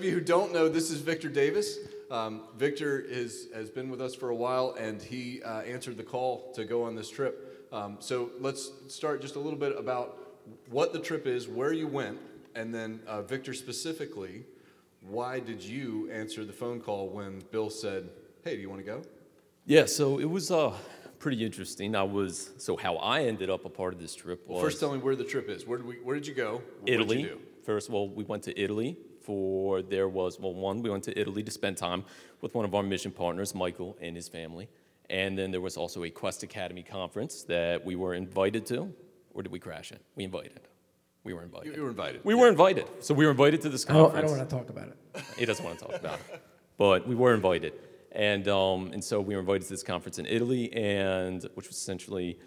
of you who don't know, this is Victor Davis. Um, Victor is, has been with us for a while, and he uh, answered the call to go on this trip. Um, so let's start just a little bit about what the trip is, where you went, and then uh, Victor specifically, why did you answer the phone call when Bill said, "Hey, do you want to go?" Yeah, so it was uh, pretty interesting. I was so how I ended up a part of this trip was Well, first, tell me where the trip is. Where did we? Where did you go? What did Italy. you do? First of all, we went to Italy for there was well one we went to Italy to spend time with one of our mission partners, Michael and his family, and then there was also a Quest Academy conference that we were invited to, or did we crash it? We invited. We were invited. You, you were invited. we were invited. So we were invited to this I don't, conference. I don't want to talk about it. He doesn't want to talk about it. But we were invited. And, um, and so we were invited to this conference in Italy, and which was essentially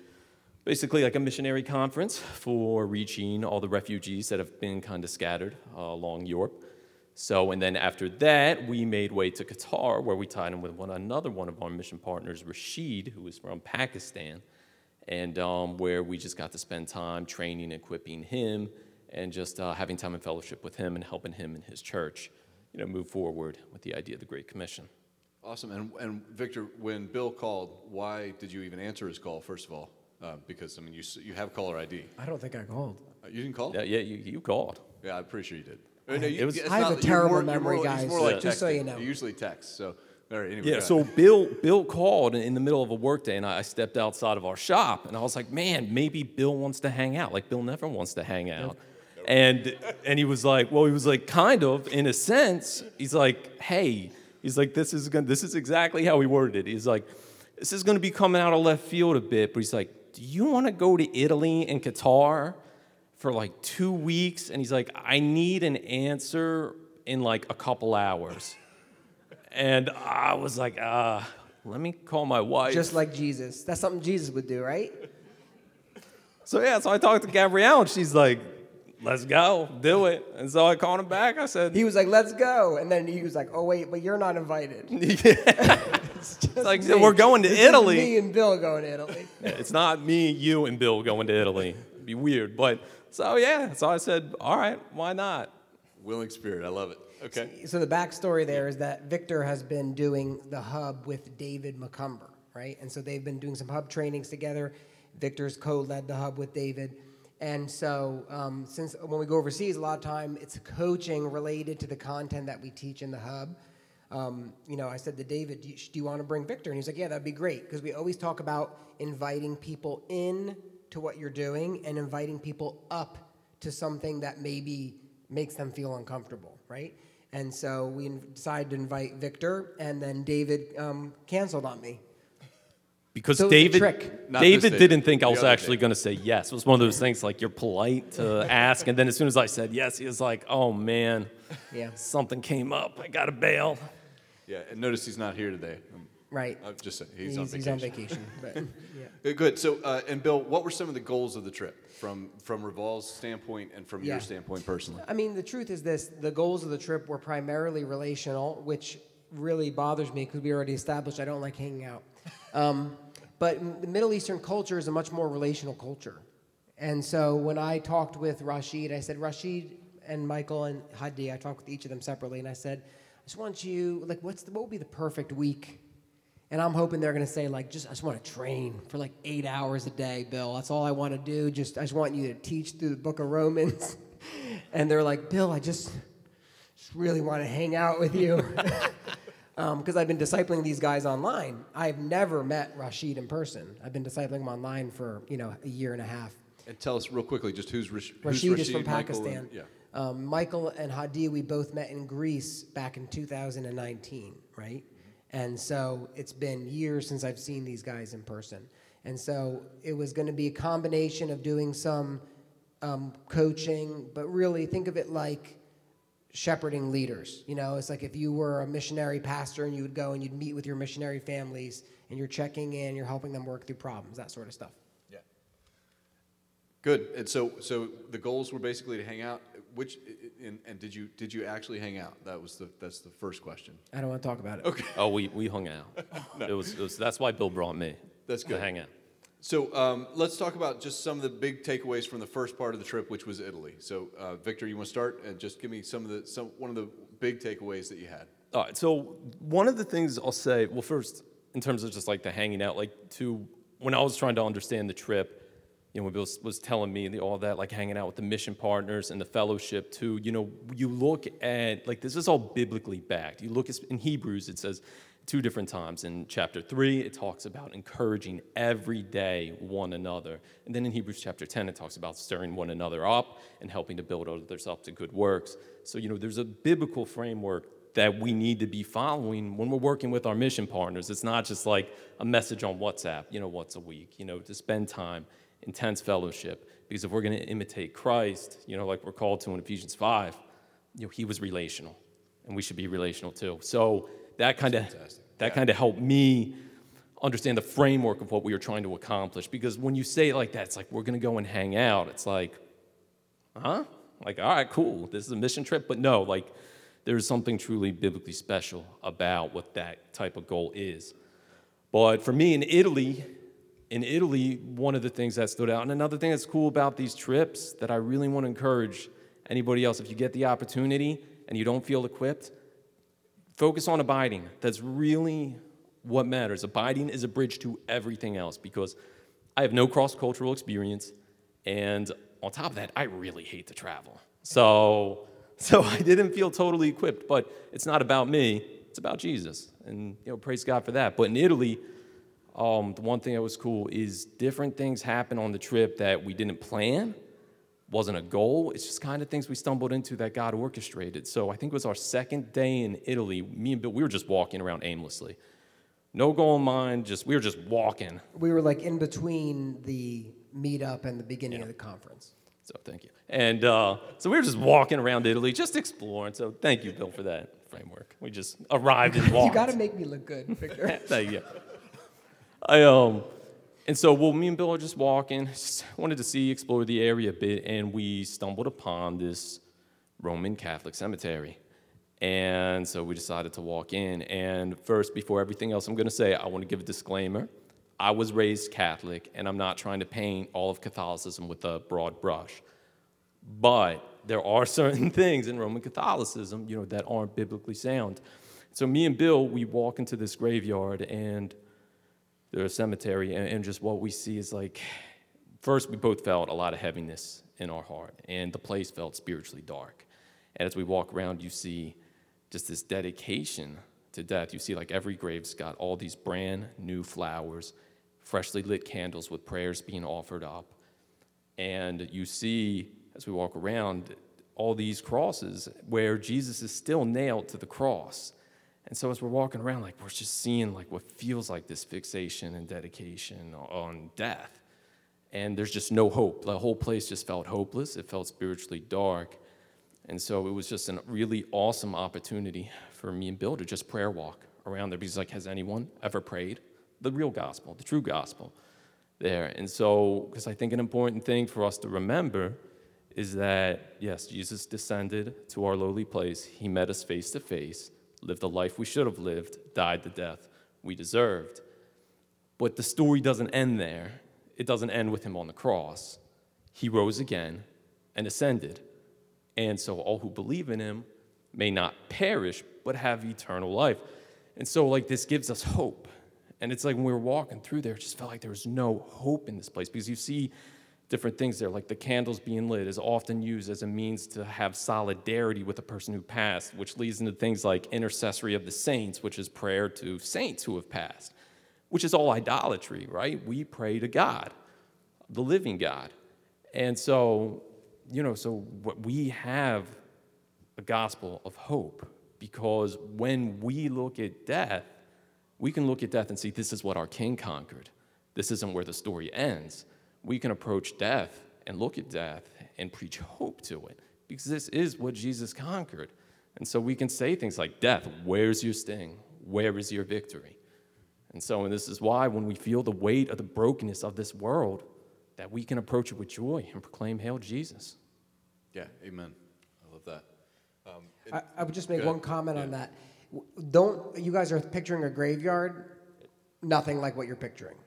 basically like a missionary conference for reaching all the refugees that have been kind of scattered uh, along Europe. So, and then after that, we made way to Qatar, where we tied in with one another one of our mission partners, Rashid, who is from Pakistan, and um, where we just got to spend time training, equipping him, and just uh, having time in fellowship with him and helping him and his church, you know, move forward with the idea of the Great Commission. Awesome. And, and Victor, when Bill called, why did you even answer his call, first of all? Uh, because, I mean, you, you have caller ID. I don't think I called. Uh, You didn't call? Yeah, yeah, you, you called. Yeah, I'm pretty sure you did. No, you- It was- I have not- a you're terrible more- memory, more- guys, more like just so you know. You usually text. So, all right, anyway. Yeah, so. Bill Bill called in the middle of a workday, and I I stepped outside of our shop, and I was like, "Man, maybe Bill wants to hang out. Like Bill never wants to hang out." And and he was like, "Well, he was like, kind of in a sense. He's like, hey, he's like, this is gonna, this is exactly how he worded it. He's like, this is going to be coming out of left field a bit, but he's like, do you want to go to Italy and Qatar for like two weeks? And he's like, I need an answer in like a couple hours." And I was like, uh, let me call my wife. Just like Jesus. That's something Jesus would do, right? so yeah, so I talked to Gabrielle and she's like, let's go, do it. And so I called him back. I said, He was like, let's go. And then he was like, oh, wait, but you're not invited. it's Just like, me. we're going to This is Italy. me and Bill going to Italy. it's not me, you, and Bill going to Italy. It'd be weird. But so yeah, so I said, all right, why not? Willing spirit. I love it. Okay. So the backstory there is that Victor has been doing the hub with David McCumber, right? And so they've been doing some hub trainings together. Victor's co-led the hub with David. And so um, since when we go overseas, a lot of time it's coaching related to the content that we teach in the hub. Um, you know, I said to David, do you, do you want to bring Victor? And he's like, yeah, that'd be great. Because we always talk about inviting people in to what you're doing and inviting people up to something that maybe makes them feel uncomfortable, right? And so we decided to invite Victor, and then David um, canceled on me. Because So it was a David, trick. David David, didn't think I was actually going to say yes. It was one of those things like you're polite to ask, and then as soon as I said yes, he was like, "Oh man, Yeah, something came up. I got to bail." Yeah, and notice he's not here today. Um, right. I'm just saying, he's, on vacation. he's vacation. on vacation. But, yeah. Good, Good. So, uh, and Bill, what were some of the goals of the trip from from Revolve's standpoint and from Yeah. your standpoint personally? I mean, the truth is this the goals of the trip were primarily relational, which really bothers me because we already established I don't like hanging out. Um, but m- the Middle Eastern culture is a much more relational culture. And so when I talked with Rashid, I said, Rashid and Michael and Hadi, I talked with each of them separately, and I said, I just want you, like, what's the, what would be the perfect week? And I'm hoping they're going to say, like, just, I just want to train for like eight hours a day, Bill. That's all I want to do. Just, I just want you to teach through the book of Romans. and they're like, Bill, I just, just really want to hang out with you. Because I've been discipling these guys online. I've never met Rashid in person. I've been discipling him online for, you know, a year and a half. And tell us real quickly just who's, Rash- who's Rashid is from Michael, Pakistan. and- yeah. Um, Michael and Hadi, we both met in Greece back in 2019, right? And so it's been years since I've seen these guys in person. And so it was going to be a combination of doing some um, coaching, but really think of it like shepherding leaders. You know, it's like if you were a missionary pastor and you would go and you'd meet with your missionary families and you're checking in, you're helping them work through problems, that sort of stuff. Yeah. Good. And so, so the goals were basically to hang out. Which and, and did you did you actually hang out? That was the that's the first question. I don't want to talk about it. Okay. Oh, we, we hung out. It was, it was that's why Bill brought me. That's to good. hang out. So um, let's talk about just some of the big takeaways from the first part of the trip, which was Italy. So uh, Victor, you want to start and just give me some of the some one of the big takeaways that you had. All right. So one of the things I'll say, well, first in terms of just like the hanging out, like to when I was trying to understand the trip, you know, was, was telling me all that, like hanging out with the mission partners and the fellowship too. You know, you look at like this is all biblically backed. You look at, in Hebrews, it says two different times. In chapter three, it talks about encouraging every day one another, and then in Hebrews chapter ten, it talks about stirring one another up and helping to build others up to good works. So you know, there's a biblical framework that we need to be following when we're working with our mission partners. It's not just like a message on WhatsApp, you know, once a week, you know, to spend time, intense fellowship. Because if we're going to imitate Christ, you know, like we're called to in Ephesians 5, you know, he was relational, and we should be relational too. So that kind of that Yeah. kind of helped me understand the framework of what we were trying to accomplish. Because when you say it like that, it's like we're going to go and hang out. It's like, huh? Like, all right, cool. This is a mission trip. But no, like, there's something truly biblically special about what that type of goal is. But for me in Italy, in Italy, one of the things that stood out, and another thing that's cool about these trips that I really want to encourage anybody else, if you get the opportunity and you don't feel equipped, focus on abiding. That's really what matters. Abiding is a bridge to everything else because I have no cross cultural experience. And on top of that, I really hate to travel. So, so I didn't feel totally equipped, but it's not about me, it's about Jesus. And you know, praise God for that. But in Italy, um, the one thing that was cool is different things happen on the trip that we didn't plan wasn't a goal. It's just kind of things we stumbled into that God orchestrated. So I think it was our second day in Italy. Me and Bill, we were just walking around aimlessly. No goal in mind, just we were just walking. We were like in between the meetup and the beginning of the conference. So thank you. And uh, so we were just walking around Italy, just exploring. So thank you, Bill, for that framework. We just arrived and walked. You got to make me look good, Victor. Thank you. I um, and so well, me and Bill are just walking. Just wanted to see, explore the area a bit, and we stumbled upon this Roman Catholic cemetery. And so we decided to walk in. And first, before everything else I'm going to say, I want to give a disclaimer. I was raised Catholic, and I'm not trying to paint all of Catholicism with a broad brush. But there are certain things in Roman Catholicism, you know, that aren't biblically sound. So me and Bill, we walk into this graveyard and a cemetery, and, and just what we see is like, first we both felt a lot of heaviness in our heart, and the place felt spiritually dark. And as we walk around, you see just this dedication to death. You see like every grave's got all these brand new flowers, freshly lit candles with prayers being offered up. And you see, as we walk around, all these crosses where Jesus is still nailed to the cross. And so as we're walking around, like we're just seeing like what feels like this fixation and dedication on death. And there's just no hope. The whole place just felt hopeless. It felt spiritually dark. And so it was just a really awesome opportunity for me and Bill to just prayer walk around there because like, has anyone ever prayed? The real gospel, the true gospel there. And so, because I think an important thing for us to remember is that, yes, Jesus descended to our lowly place. He met us face to face, lived the life we should have lived, died the death we deserved. But the story doesn't end there. It doesn't end with him on the cross. He rose again and ascended. And so all who believe in him may not perish, but have eternal life. And so, like, this gives us hope. And it's like when we were walking through there, it just felt like there was no hope in this place because you see different things there, like the candles being lit is often used as a means to have solidarity with a person who passed, which leads into things like intercessory of the saints, which is prayer to saints who have passed, which is all idolatry, right? We pray to God, the living God. And so, you know, so what we have a gospel of hope because when we look at death, we can look at death and see this is what our king conquered. This isn't where the story ends. We can approach death and look at death and preach hope to it because this is what Jesus conquered. And so we can say things like, Death, where's your sting? Where is your victory? And so, and this is why when we feel the weight of the brokenness of this world, that we can approach it with joy and proclaim, Hail Jesus. Yeah, amen. I love that. Um, it- I, I would just make one ahead. comment on that. Don't you guys are picturing a graveyard? Nothing like what you're picturing.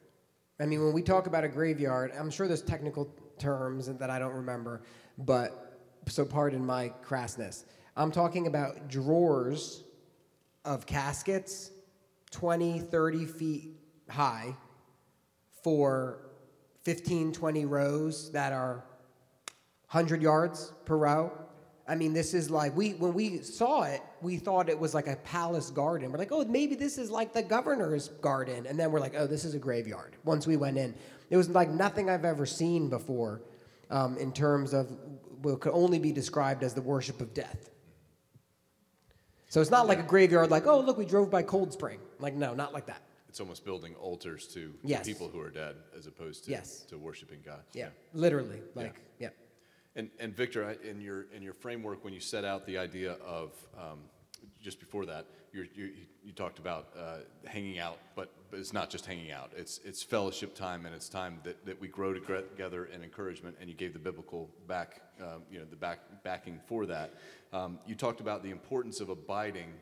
I mean, when we talk about a graveyard, I'm sure there's technical terms that I don't remember, but so pardon my crassness. I'm talking about drawers of caskets 20, 30 feet high for 15, 20 rows that are 100 yards per row. I mean, this is like we when we saw it, we thought it was like a palace garden. We're like, oh, maybe this is like the governor's garden, and then we're like, oh, this is a graveyard. Once we went in, it was like nothing I've ever seen before, um, in terms of what could only be described as the worship of death. So it's not like a graveyard, like, oh, look, we drove by Cold Spring. Like, no, not like that. It's almost building altars to Yes. people who are dead as opposed to, Yes. to worshiping God. Yeah, literally, like, yeah. And, and Victor, in your, in your framework, when you set out the idea of, um, just before that, you, you, you talked about uh, hanging out, but, but it's not just hanging out. It's, it's fellowship time and it's time that, that we grow together in encouragement, and you gave the biblical back, um, you know, the back, backing for that. Um, you talked about the importance of abiding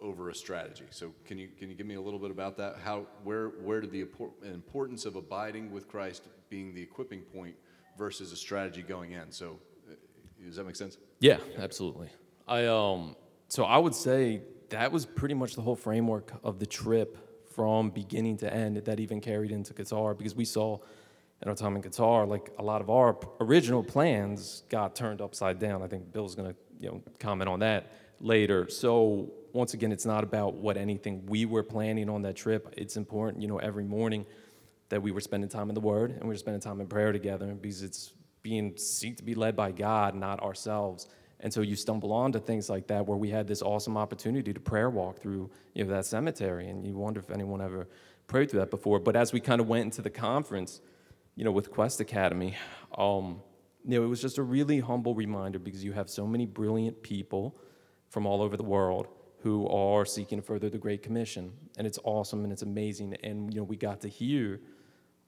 over a strategy. So can you, can you give me a little bit about that? How, where, where did the importance of abiding with Christ being the equipping point versus a strategy going in. So, uh, does that make sense? Yeah, absolutely. I um so I would say that was pretty much the whole framework of the trip from beginning to end that even carried into Qatar because we saw in our time in Qatar like a lot of our original plans got turned upside down. I think Bill's to, you know, comment on that later. So, once again, it's not about what anything we were planning on that trip. It's important, you know, every morning that we were spending time in the Word and we were spending time in prayer together because it's being seek to be led by God, not ourselves. And so you stumble onto things like that where we had this awesome opportunity to prayer walk through you know, that cemetery, and you wonder if anyone ever prayed through that before. But as we kind of went into the conference, you know, with Quest Academy, um, you know, it was just a really humble reminder because you have so many brilliant people from all over the world who are seeking to further the Great Commission, and it's awesome and it's amazing. And you know, we got to hear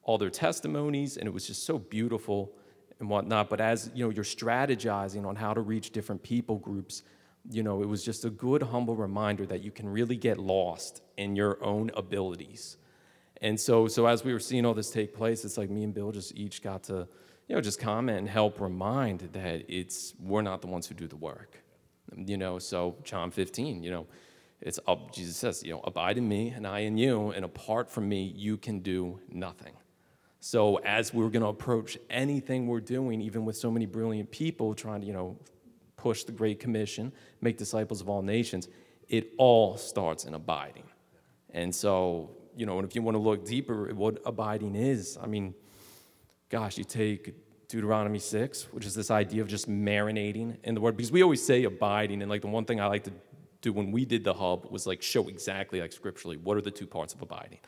all their testimonies, and it was just so beautiful and whatnot. But as you know, you're strategizing on how to reach different people groups. You know, it was just a good, humble reminder that you can really get lost in your own abilities. And so, so as we were seeing all this take place, it's like me and Bill just each got to, you know, just comment and help remind that it's we're not the ones who do the work. You know, so John 15, you know, it's up, Jesus says, you know, abide in me and I in you, and apart from me, you can do nothing. So as we're going to approach anything we're doing, even with so many brilliant people trying to, you know, push the Great Commission, make disciples of all nations, it all starts in abiding. And so, you know, and if you want to look deeper at what abiding is, I mean, gosh, you take Deuteronomy 6, which is this idea of just marinating in the word, because we always say abiding, and like the one thing I like to do when we did the hub was like show exactly like scripturally what are the two parts of abiding.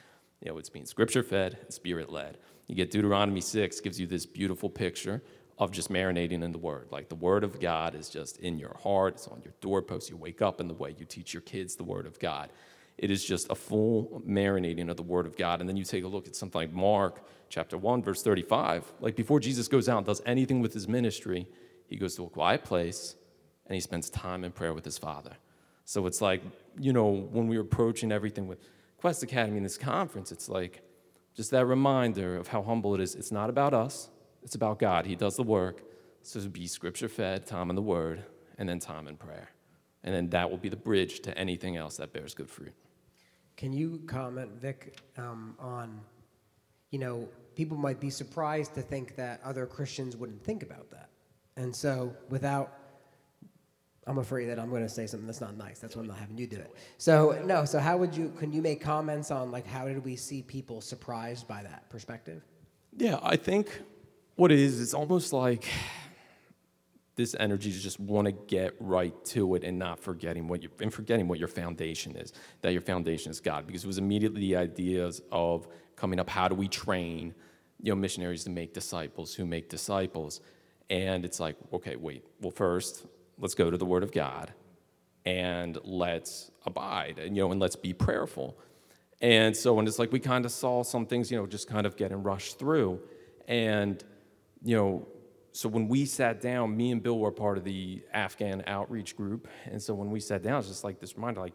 You know, it's being scripture fed and spirit led. You get Deuteronomy 6 gives you this beautiful picture of just marinating in the word. Like the word of God is just in your heart, it's on your doorpost. You wake up in the way you teach your kids the word of God. It is just a full marinating of the word of God. And then you take a look at something like Mark chapter 1, verse 35. Like before Jesus goes out and does anything with his ministry, he goes to a quiet place and he spends time in prayer with his father. So it's like, you know, when we were approaching everything with Quest Academy in this conference, it's like just that reminder of how humble it is. It's not about us, it's about God. He does the work. So be scripture fed, time in the word, and then time in prayer. And then that will be the bridge to anything else that bears good fruit. Can you comment, Vic, um, on, you know, people might be surprised to think that other Christians wouldn't think about that. And so without, I'm afraid that I'm going to say something that's not nice. That's why I'm not having you do it. So, no, so how would you, can you make comments on, like, how did we see people surprised by that perspective? Yeah, I think what it is, it's almost like this energy to just want to get right to it and not forgetting what you and forgetting what your foundation is. That your foundation is God, because it was immediately the ideas of coming up. How do we train, you know, missionaries to make disciples who make disciples? And it's like, okay, wait. Well, first, let's go to the Word of God, and let's abide, and you know, and let's be prayerful. And so, and it's like we kind of saw some things, you know, just kind of getting rushed through, and you know so when we sat down, me and Bill were part of the Afghan outreach group, and so when we sat down, it's just like this reminder, like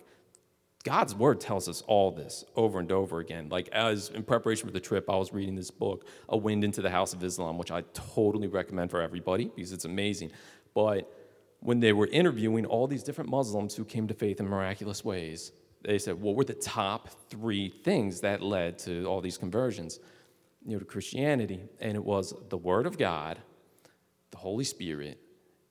God's word tells us all this over and over again. Like as in preparation for the trip, I was reading this book, A Wind into the House of Islam, which I totally recommend for everybody because it's amazing. But when they were interviewing all these different Muslims who came to faith in miraculous ways, they said, what were the top three things that led to all these conversions, you know, to Christianity? And it was the Word of God, the Holy Spirit,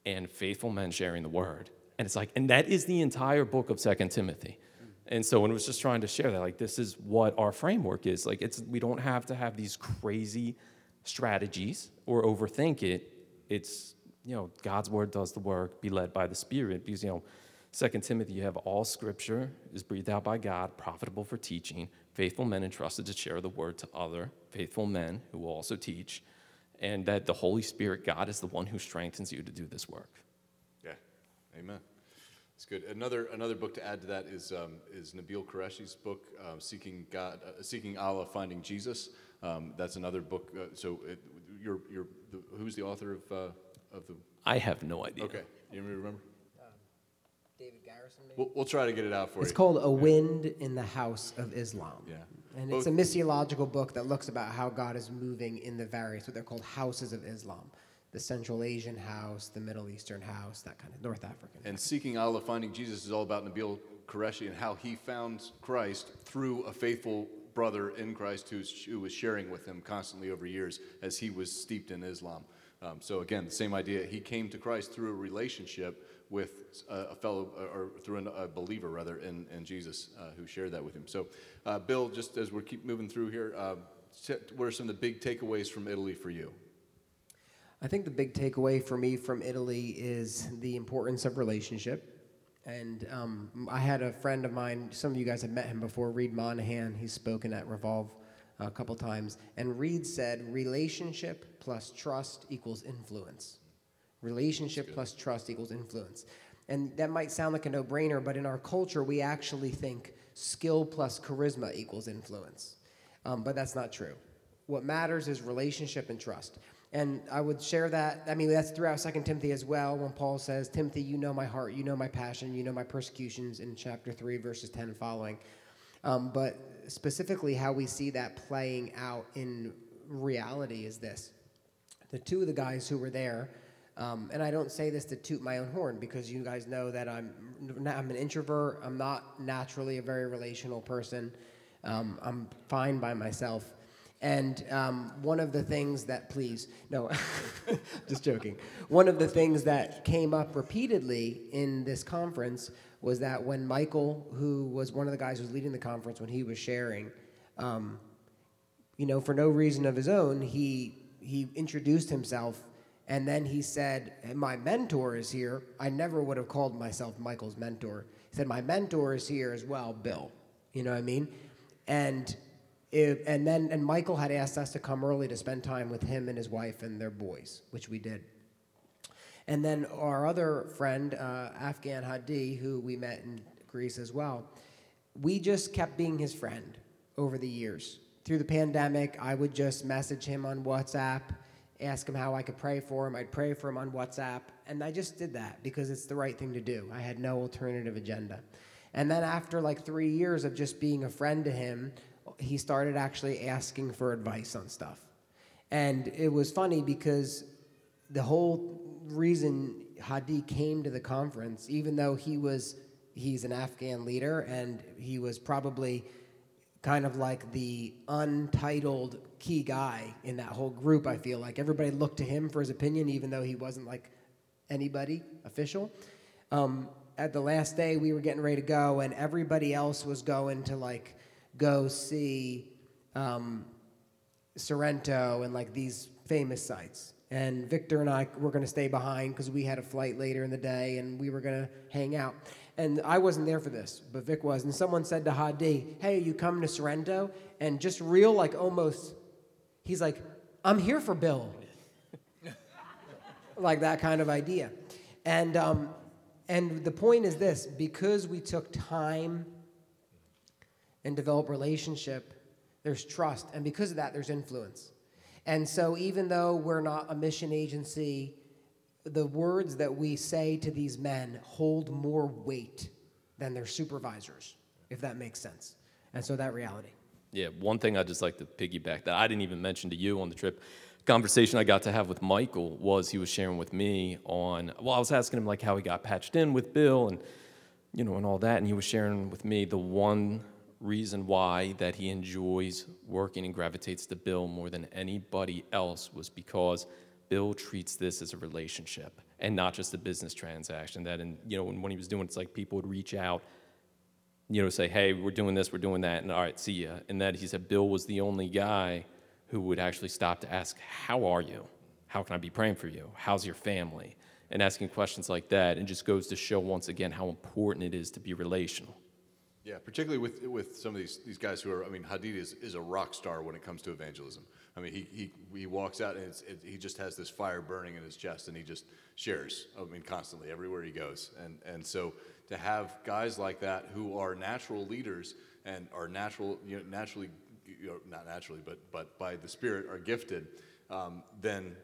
and faithful men sharing the Word. And it's like, and that is the entire book of Second Timothy. And so when it was just trying to share that, like this is what our framework is. Like it's we don't have to have these crazy strategies or overthink it. It's you know, God's word does the work, be led by the Spirit. Because, you know, Second Timothy, you have all scripture is breathed out by God, profitable for teaching, faithful men entrusted to share the word to other faithful men who will also teach, and that the Holy Spirit, God, is the one who strengthens you to do this work. Yeah, amen. It's good. Another another book to add to that is um, is Nabil Qureshi's book, um, "Seeking God, uh, Seeking Allah, Finding Jesus." Um, that's another book. Uh, so, it, you're, you're the, who's the author of uh, of the? I have no idea. Okay, you remember? Um, David Garrison. Maybe? We'll, we'll try to get it out for you. It's called A Wind in the House of Islam. Yeah. And Both- it's a missiological book that looks about how God is moving in the various, what they're called houses of Islam. The Central Asian house, the Middle Eastern house, that kind of North African. And Seeking Allah, Finding Jesus is all about Nabil Qureshi and how he found Christ through a faithful brother in Christ who's, who was sharing with him constantly over years as he was steeped in Islam. Um, so, again, the same idea. He came to Christ through a relationship with a, a fellow, or through an, a believer, rather, in, in Jesus uh, who shared that with him. So, uh, Bill, just as we keep moving through here, uh, what are some of the big takeaways from Italy for you? I think the big takeaway for me from Italy is the importance of relationship. And um, I had a friend of mine, some of you guys have met him before, Reed Monahan. He's spoken at Revolve a couple times. And Reed said, relationship plus trust equals influence. Relationship plus trust equals influence. And that might sound like a no brainer, but in our culture, we actually think skill plus charisma equals influence. Um, but that's not true. What matters is relationship and trust. And I would share that. I mean, that's throughout Second Timothy as well. When Paul says, "Timothy, you know my heart, you know my passion, you know my persecutions," in chapter three, verses ten and following. Um, but specifically, how we see that playing out in reality is this: the two of the guys who were there, um, and I don't say this to toot my own horn because you guys know that I'm I'm an introvert. I'm not naturally a very relational person. Um, I'm fine by myself. And um, one of the things that, please, no, just joking. One of the things that came up repeatedly in this conference was that when Michael, who was one of the guys who was leading the conference, when he was sharing, um, you know, for no reason of his own, he he introduced himself, and then he said, "My mentor is here." I never would have called myself Michael's mentor. He said, "My mentor is here as well, Bill." You know what I mean? And it, and then and Michael had asked us to come early to spend time with him and his wife and their boys, which we did. And then our other friend, uh, Afghan Hadi, who we met in Greece as well, we just kept being his friend over the years. Through the pandemic, I would just message him on WhatsApp, ask him how I could pray for him. I'd pray for him on WhatsApp. And I just did that because it's the right thing to do. I had no alternative agenda. And then after like three years of just being a friend to him, he started actually asking for advice on stuff. And it was funny because the whole reason Hadi came to the conference, even though he was he's an Afghan leader and he was probably kind of like the untitled key guy in that whole group, I feel like. Everybody looked to him for his opinion, even though he wasn't like anybody official. Um, at the last day, we were getting ready to go, and everybody else was going to like go see um, Sorrento and like these famous sites. And Victor and I were going to stay behind because we had a flight later in the day and we were going to hang out. And I wasn't there for this, but Vic was. And someone said to Hadi, Hey, you coming to Sorrento? And just real, like almost, he's like, I'm here for Bill. like that kind of idea. And, um, and the point is this because we took time and develop relationship, there's trust. And because of that, there's influence. And so, even though we're not a mission agency, the words that we say to these men hold more weight than their supervisors. if that makes sense. And so that reality. Yeah, one thing I'd just like to piggyback that I didn't even mention to you on the trip. Conversation I got to have with Michael was he was sharing with me on. Well, I was asking him like how he got patched in with Bill and you know and all that, and he was sharing with me the one reason why that he enjoys working and gravitates to Bill more than anybody else was because Bill treats this as a relationship and not just a business transaction. That and you know when, when he was doing, it's like people would reach out you know, say, hey, we're doing this, we're doing that, and all right, see ya. And that he said Bill was the only guy who would actually stop to ask, how are you? How can I be praying for you? How's your family? And asking questions like that, and just goes to show once again how important it is to be relational. Yeah, particularly with with some of these these guys who are. I mean, Hadid is, is a rock star when it comes to evangelism. I mean, he he, he walks out and it's, it, he just has this fire burning in his chest, and he just shares. I mean, constantly everywhere he goes, and and so to have guys like that who are natural leaders and are natural, you know, naturally, you know, not naturally, but but by the Spirit are gifted, um, then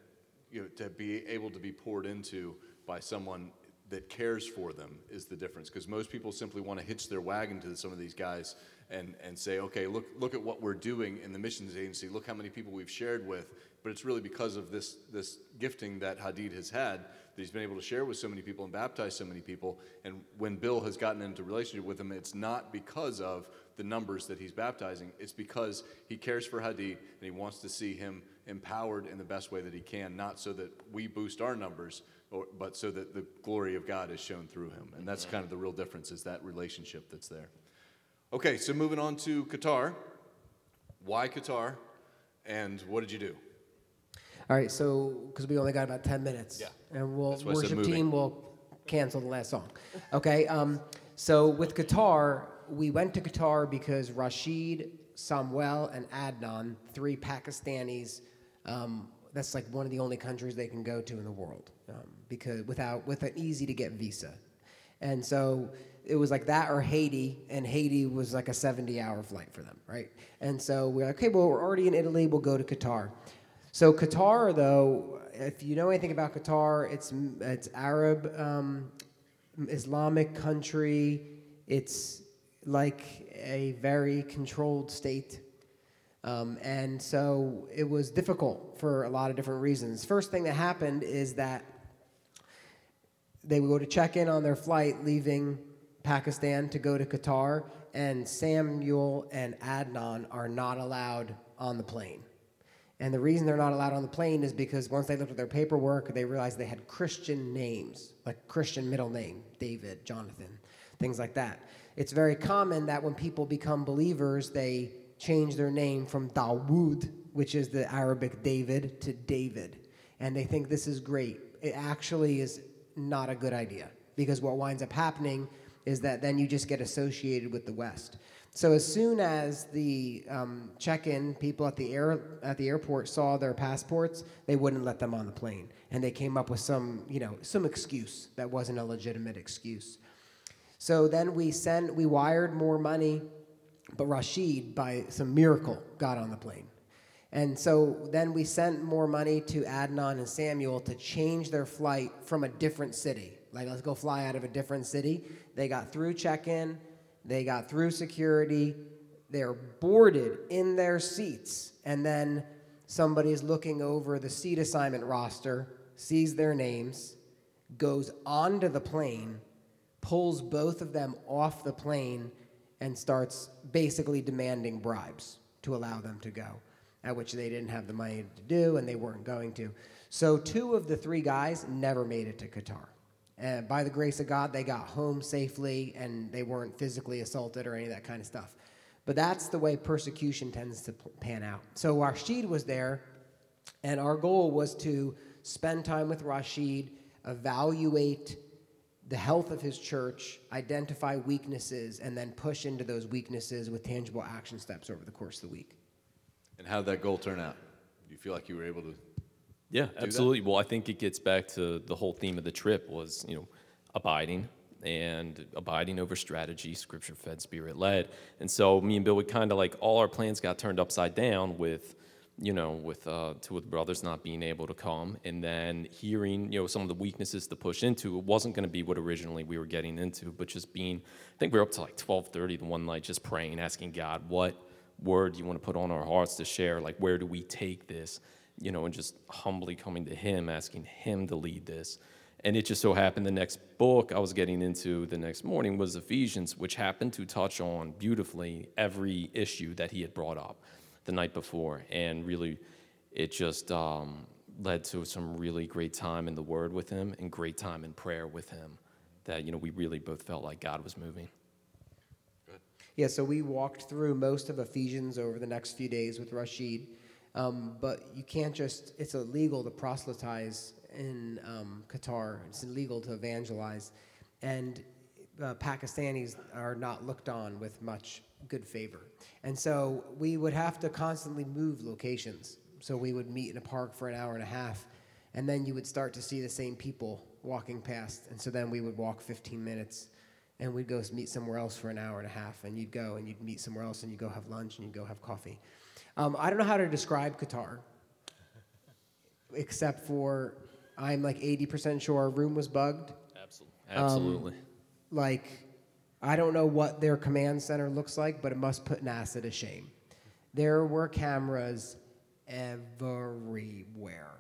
you know to be able to be poured into by someone that cares for them is the difference. Because most people simply want to hitch their wagon to some of these guys and, and say okay look look at what we're doing in the missions agency. Look how many people we've shared with. But it's really because of this this gifting that hadid has had that he's been able to share with so many people and baptize so many people. And when bill has gotten into relationship with him it's not because of the numbers that he's baptizing. It's because he cares for hadid and he wants to see him empowered in the best way that he can not so that we boost our numbers or, but so that the glory of God is shown through him. And that's kind of the real difference is that relationship that's there. Okay, so moving on to Qatar. Why Qatar? And what did you do? All right, so because we only got about 10 minutes. Yeah. And we'll, That's why I said worship team will cancel the last song. Okay, um, so with Qatar, we went to Qatar because Rashid, Samuel, and Adnan, three Pakistanis, um, that's like one of the only countries they can go to in the world um, because without with an easy to get visa. And so it was like that or Haiti, and Haiti was like a 70 hour flight for them, right? And so we're like, okay, well, we're already in Italy, we'll go to Qatar. So Qatar, though, if you know anything about Qatar, it's it's Arab, um, Islamic country. It's like a very controlled state. Um, and so it was difficult for a lot of different reasons. First thing that happened is that they would go to check in on their flight leaving Pakistan to go to Qatar, and Samuel and Adnan are not allowed on the plane. And the reason they're not allowed on the plane is because once they looked at their paperwork, they realized they had Christian names, like Christian middle name, David, Jonathan, things like that. It's very common that when people become believers, they change their name from Dawood, which is the Arabic David, to David. And they think this is great. It actually is not a good idea because what winds up happening is that then you just get associated with the West. So as soon as the um, check-in people at the air at the airport saw their passports, they wouldn't let them on the plane, and they came up with some you know some excuse that wasn't a legitimate excuse. So then we sent we wired more money, but Rashid by some miracle got on the plane. And so then we sent more money to Adnan and Samuel to change their flight from a different city. Like, let's go fly out of a different city. They got through check in, they got through security, they're boarded in their seats. And then somebody's looking over the seat assignment roster, sees their names, goes onto the plane, pulls both of them off the plane, and starts basically demanding bribes to allow them to go at which they didn't have the money to do and they weren't going to. So two of the three guys never made it to Qatar. And by the grace of God, they got home safely and they weren't physically assaulted or any of that kind of stuff. But that's the way persecution tends to pan out. So Rashid was there, and our goal was to spend time with Rashid, evaluate the health of his church, identify weaknesses, and then push into those weaknesses with tangible action steps over the course of the week. And how did that goal turn out? Do you feel like you were able to? Yeah, absolutely. Well, I think it gets back to the whole theme of the trip was, you know, abiding and abiding over strategy, scripture fed, spirit led. And so me and Bill would kind of like all our plans got turned upside down with you know, with uh, two of the brothers not being able to come, and then hearing, you know, some of the weaknesses to push into. It wasn't going to be what originally we were getting into, but just being, I think we were up to like 12:30 the one night, just praying, asking God, what word do you want to put on our hearts to share? Like, where do we take this? You know, and just humbly coming to Him, asking Him to lead this. And it just so happened the next book I was getting into the next morning was Ephesians, which happened to touch on beautifully every issue that he had brought up the night before. And really, it just um, led to some really great time in the Word with him and great time in prayer with him. That, you know, we really both felt like God was moving. Yeah, so we walked through most of Ephesians over the next few days with Rashid. Um, but you can't just, it's illegal to proselytize in um, Qatar, it's illegal to evangelize. And uh, Pakistanis are not looked on with much good favor. And so we would have to constantly move locations. So we would meet in a park for an hour and a half, and then you would start to see the same people walking past. And so then we would walk 15 minutes and we'd go meet somewhere else for an hour and a half, and you'd go and you'd meet somewhere else, and you'd go have lunch, and you'd go have coffee. Um, I don't know how to describe Qatar, except for I'm like 80% sure our room was bugged. Absolutely. Absolutely. Um, like, I don't know what their command center looks like, but it must put NASA to shame. There were cameras everywhere.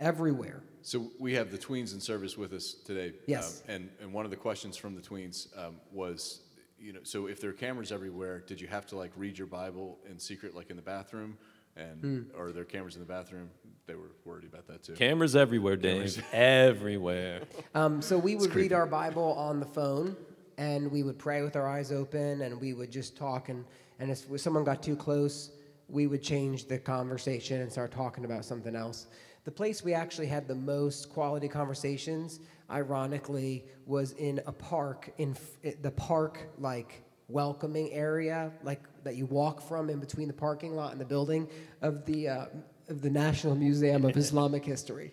Everywhere. So we have the tweens in service with us today. Yes. Um, and, and one of the questions from the tweens um, was, you know, so if there are cameras everywhere, did you have to like read your Bible in secret, like in the bathroom? And or are there cameras in the bathroom? They were worried about that too. Cameras everywhere, Dave. everywhere. Um, so we would read our Bible on the phone, and we would pray with our eyes open, and we would just talk. And, and if someone got too close, we would change the conversation and start talking about something else. The place we actually had the most quality conversations, ironically, was in a park, in the park like welcoming area, like that you walk from in between the parking lot and the building of the uh, of the National Museum of Islamic History.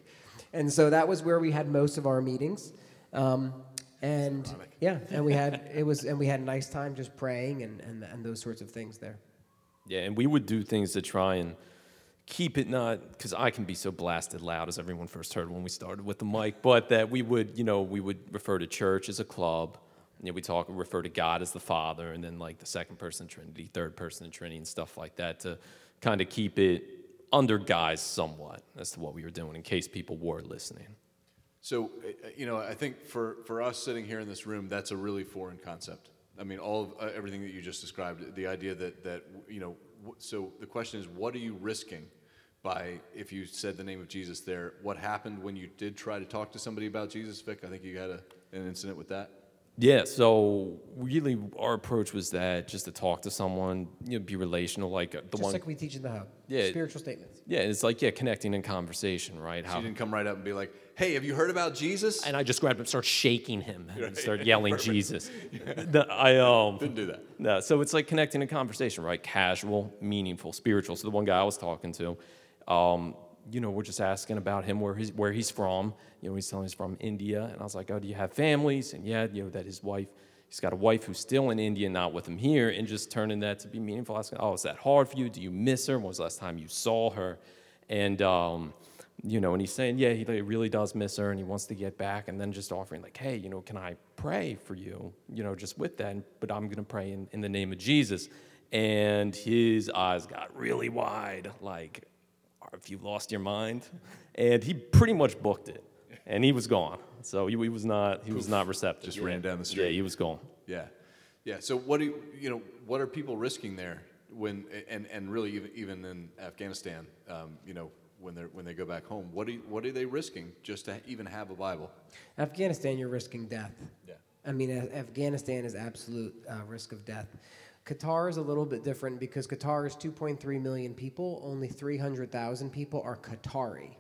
And so that was where we had most of our meetings. Um, and yeah, and we had it was and we had a nice time just praying and, and, and those sorts of things there. Yeah, and we would do things to try and keep it not because I can be so blasted loud as everyone first heard when we started with the mic, but that we would, you know, we would refer to church as a club. You know, we talk refer to God as the Father, and then like the second person Trinity, third person Trinity, and stuff like that to kind of keep it under guise somewhat as to what we were doing in case people were listening. So, uh, you know, I think for, for us sitting here in this room, that's a really foreign concept. I mean, all of uh, everything that you just described, the idea that, that you know, w- so the question is, what are you risking by, if you said the name of Jesus there, what happened when you did try to talk to somebody about Jesus, Vic? I think you had a, an incident with that. Yeah, so really our approach was that just to talk to someone, you know, be relational, like uh, the Just one. like we teach in the hub. Yeah. Spiritual statements. yeah, it's like yeah, connecting in conversation, right? She didn't come right up and be like, hey, have you heard about Jesus? and I just grabbed him, start shaking him, and start yelling Jesus. The- I um Didn't do that. no, so it's like connecting in conversation, right? Casual, meaningful, spiritual. So the one guy I was talking to, um, you know, we're just asking about him, where he's where he's from. You know, he's telling us from India, and I was like, oh, do you have families? And yeah, you know that his wife. He's got a wife who's still in India, not with him here, and just turning that to be meaningful. Asking, oh, is that hard for you? Do you miss her? When was the last time you saw her? And um, you know, and he's saying, yeah, he really does miss her and he wants to get back. And then just offering, like, hey, you know, can I pray for you? You know, just with that. But I'm going to pray in, in the name of Jesus. And his eyes got really wide, like, have you lost your mind? And he pretty much booked it. And he was gone. So he, he was not he was not receptive. Just Yeah. ran down the street. Yeah, he was gone. Yeah, yeah. So what do you, you know? What are people risking there when and and really even even in Afghanistan, um, you know, when they are when they go back home, what do you, what are they risking just to even have a Bible? Afghanistan, you're risking death. Yeah. I mean, Afghanistan is absolute uh, risk of death. Qatar is a little bit different because Qatar is 2.3 million people. Only 300,000 people are Qatari.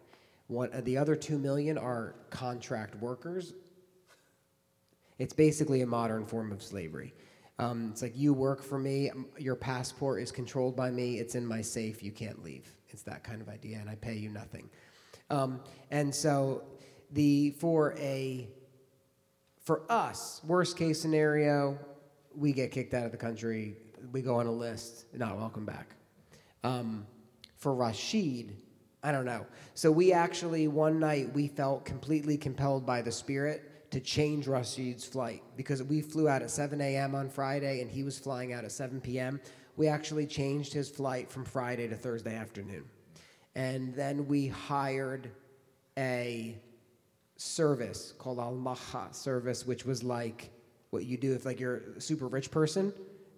One, uh, the other 2 million are contract workers. It's basically a modern form of slavery. Um, it's like you work for me, your passport is controlled by me, it's in my safe, you can't leave. It's that kind of idea, and I pay you nothing. Um, and so, the for a for us, worst case scenario, we get kicked out of the country. We go on a list, not welcome back. Um, For Rashid, I don't know. So we actually one night we felt completely compelled by the Spirit to change Rashid's flight because we flew out at 7 a.m. on Friday and he was flying out at 7 p.m. We actually changed his flight from Friday to Thursday afternoon, and then we hired a service called Al Maha service, which was like what you do if like you're a super rich person,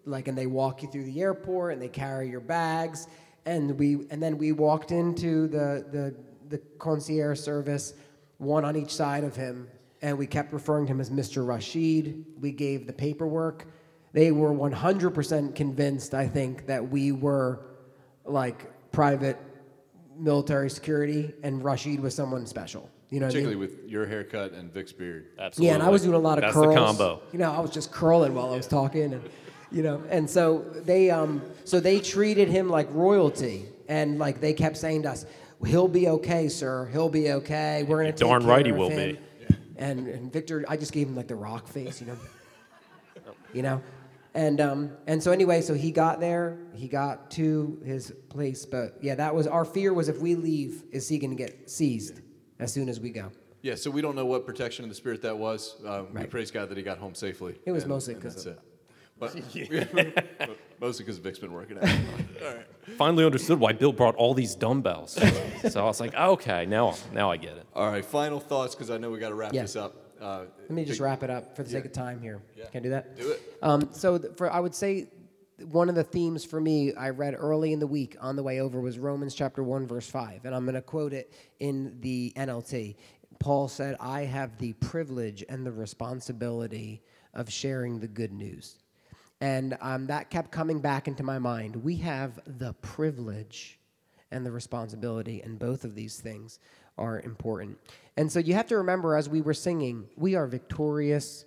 like and they walk you through the airport and they carry your bags, and we and then we walked into the the the concierge service, one on each side of him, and we kept referring to him as Mr. Rashid. We gave the paperwork. They were 100% convinced, I think, that we were like private military security, and Rashid was someone special. You know, what I mean? Particularly with your haircut and Vic's beard. Absolutely. Yeah, and I was doing a lot of That's curls. the combo. You know, I was just curling while I was talking, and you know, and so they um, so they treated him like royalty, and like they kept saying to us, "He'll be okay, sir. He'll be okay. We're gonna take Darn care right he will him." be. And and Victor, I just gave him like the rock face, you know, you know, and um, and so anyway, so he got there, he got to his place, but yeah, that was our fear was if we leave, is he gonna get seized as soon as we go? Yeah, so we don't know what protection of the spirit that was. Uh, We praise God that he got home safely. It was and- mostly because of- it. But mostly because Vic's been working out. All right. Finally understood why Bill brought all these dumbbells. so I was like, okay, now now I get it. All right, final thoughts because I know we got to wrap Yeah. this up. Uh, Let me just big- wrap it up for the sake of time here. Can I do that? Do it. Um, so, th- for I would say one of the themes for me I read early in the week on the way over was Romans chapter 1 verse 5 and I'm going to quote it in the NLT. Paul said, "I have the privilege and the responsibility of sharing the good news." And um, that kept coming back into my mind. We have the privilege and the responsibility, and both of these things are important. And so you have to remember, as we were singing, we are victorious.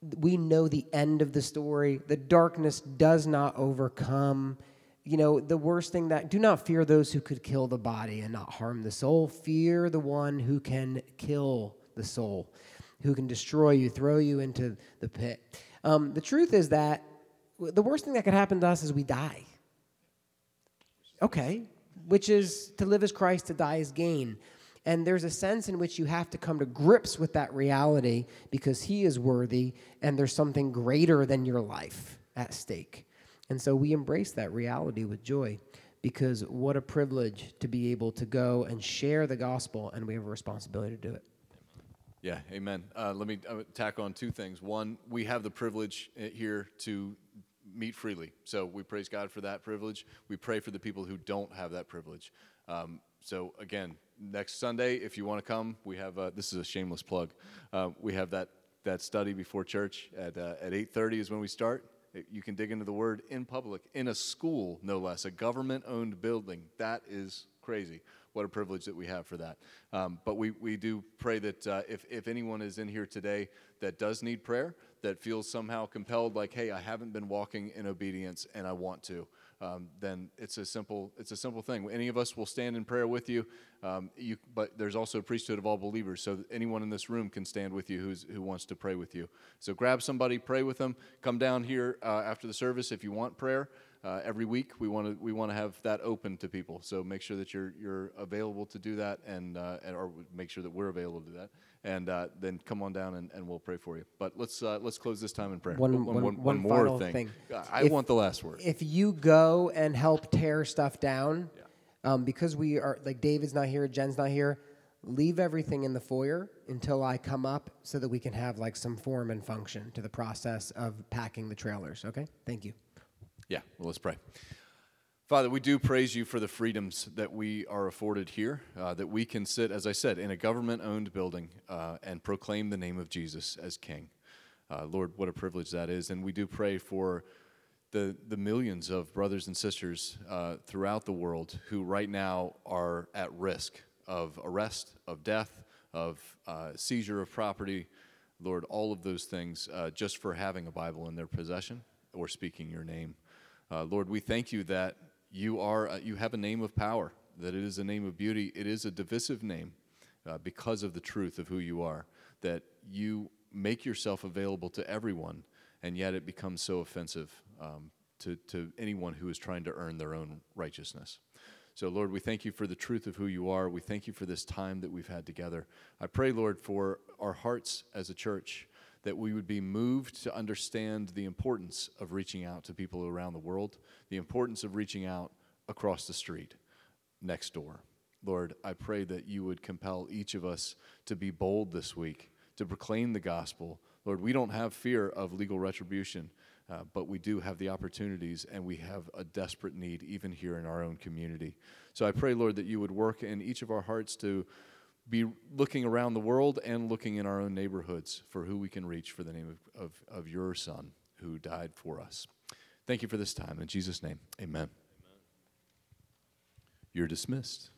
We know the end of the story. The darkness does not overcome. You know, the worst thing that do not fear those who could kill the body and not harm the soul. Fear the one who can kill the soul, who can destroy you, throw you into the pit. Um, the truth is that the worst thing that could happen to us is we die. Okay, which is to live as Christ, to die as gain. And there's a sense in which you have to come to grips with that reality because He is worthy and there's something greater than your life at stake. And so we embrace that reality with joy because what a privilege to be able to go and share the gospel, and we have a responsibility to do it. Yeah, amen. Uh, let me uh, tack on two things. One, we have the privilege uh, here to meet freely. So we praise God for that privilege. We pray for the people who don't have that privilege. Um, so again, next Sunday, if you want to come, we have uh, this is a shameless plug. Uh, we have that that study before church at uh, at eight thirty is when we start. You can dig into the word in public, in a school, no less, a government-owned building. That is crazy. What a privilege that we have for that. Um, but we, we do pray that uh, if, if anyone is in here today that does need prayer, that feels somehow compelled, like, hey, I haven't been walking in obedience and I want to, um, then it's a simple it's a simple thing. Any of us will stand in prayer with you. Um, you but there's also a priesthood of all believers, so anyone in this room can stand with you who's, who wants to pray with you. So grab somebody, pray with them. Come down here uh, after the service if you want prayer. Uh, every week we want to we want to have that open to people. So make sure that you're you're available to do that, and, uh, and or make sure that we're available to do that, and uh, then come on down and, and we'll pray for you. But let's uh, let's close this time in prayer. One- one, one- one, one more thing. thing. I If- want the last word. if you go and help tear stuff down, um, because we are like David's not here, Jen's not here, leave everything in the foyer until I come up so that we can have like some form and function to the process of packing the trailers. Okay, thank you. Yeah, well, let's pray. Father, we do praise you for the freedoms that we are afforded here, uh, that we can sit, as I said, in a government owned building uh, and proclaim the name of Jesus as King. Uh, Lord, what a privilege that is. And we do pray for the, the millions of brothers and sisters uh, throughout the world who right now are at risk of arrest, of death, of uh, seizure of property. Lord, all of those things uh, just for having a Bible in their possession or speaking your name. Uh, Lord, we thank you that you are uh, you have a name of power, that it is a name of beauty. It is a divisive name uh, because of the truth of who you are. That you make yourself available to everyone, and yet it becomes so offensive um, to to anyone who is trying to earn their own righteousness. So, Lord, we thank you for the truth of who you are. We thank you for this time that we've had together. I pray, Lord, for our hearts as a church, that we would be moved to understand the importance of reaching out to people around the world, the importance of reaching out across the street, next door. Lord, I pray that you would compel each of us to be bold this week, to proclaim the gospel. Lord, we don't have fear of legal retribution, uh, but we do have the opportunities, and we have a desperate need even here in our own community. So I pray, Lord, that you would work in each of our hearts to be looking around the world and looking in our own neighborhoods for who we can reach for the name of, of, of your Son who died for us. Thank you for this time. In Jesus' name, amen. You're dismissed.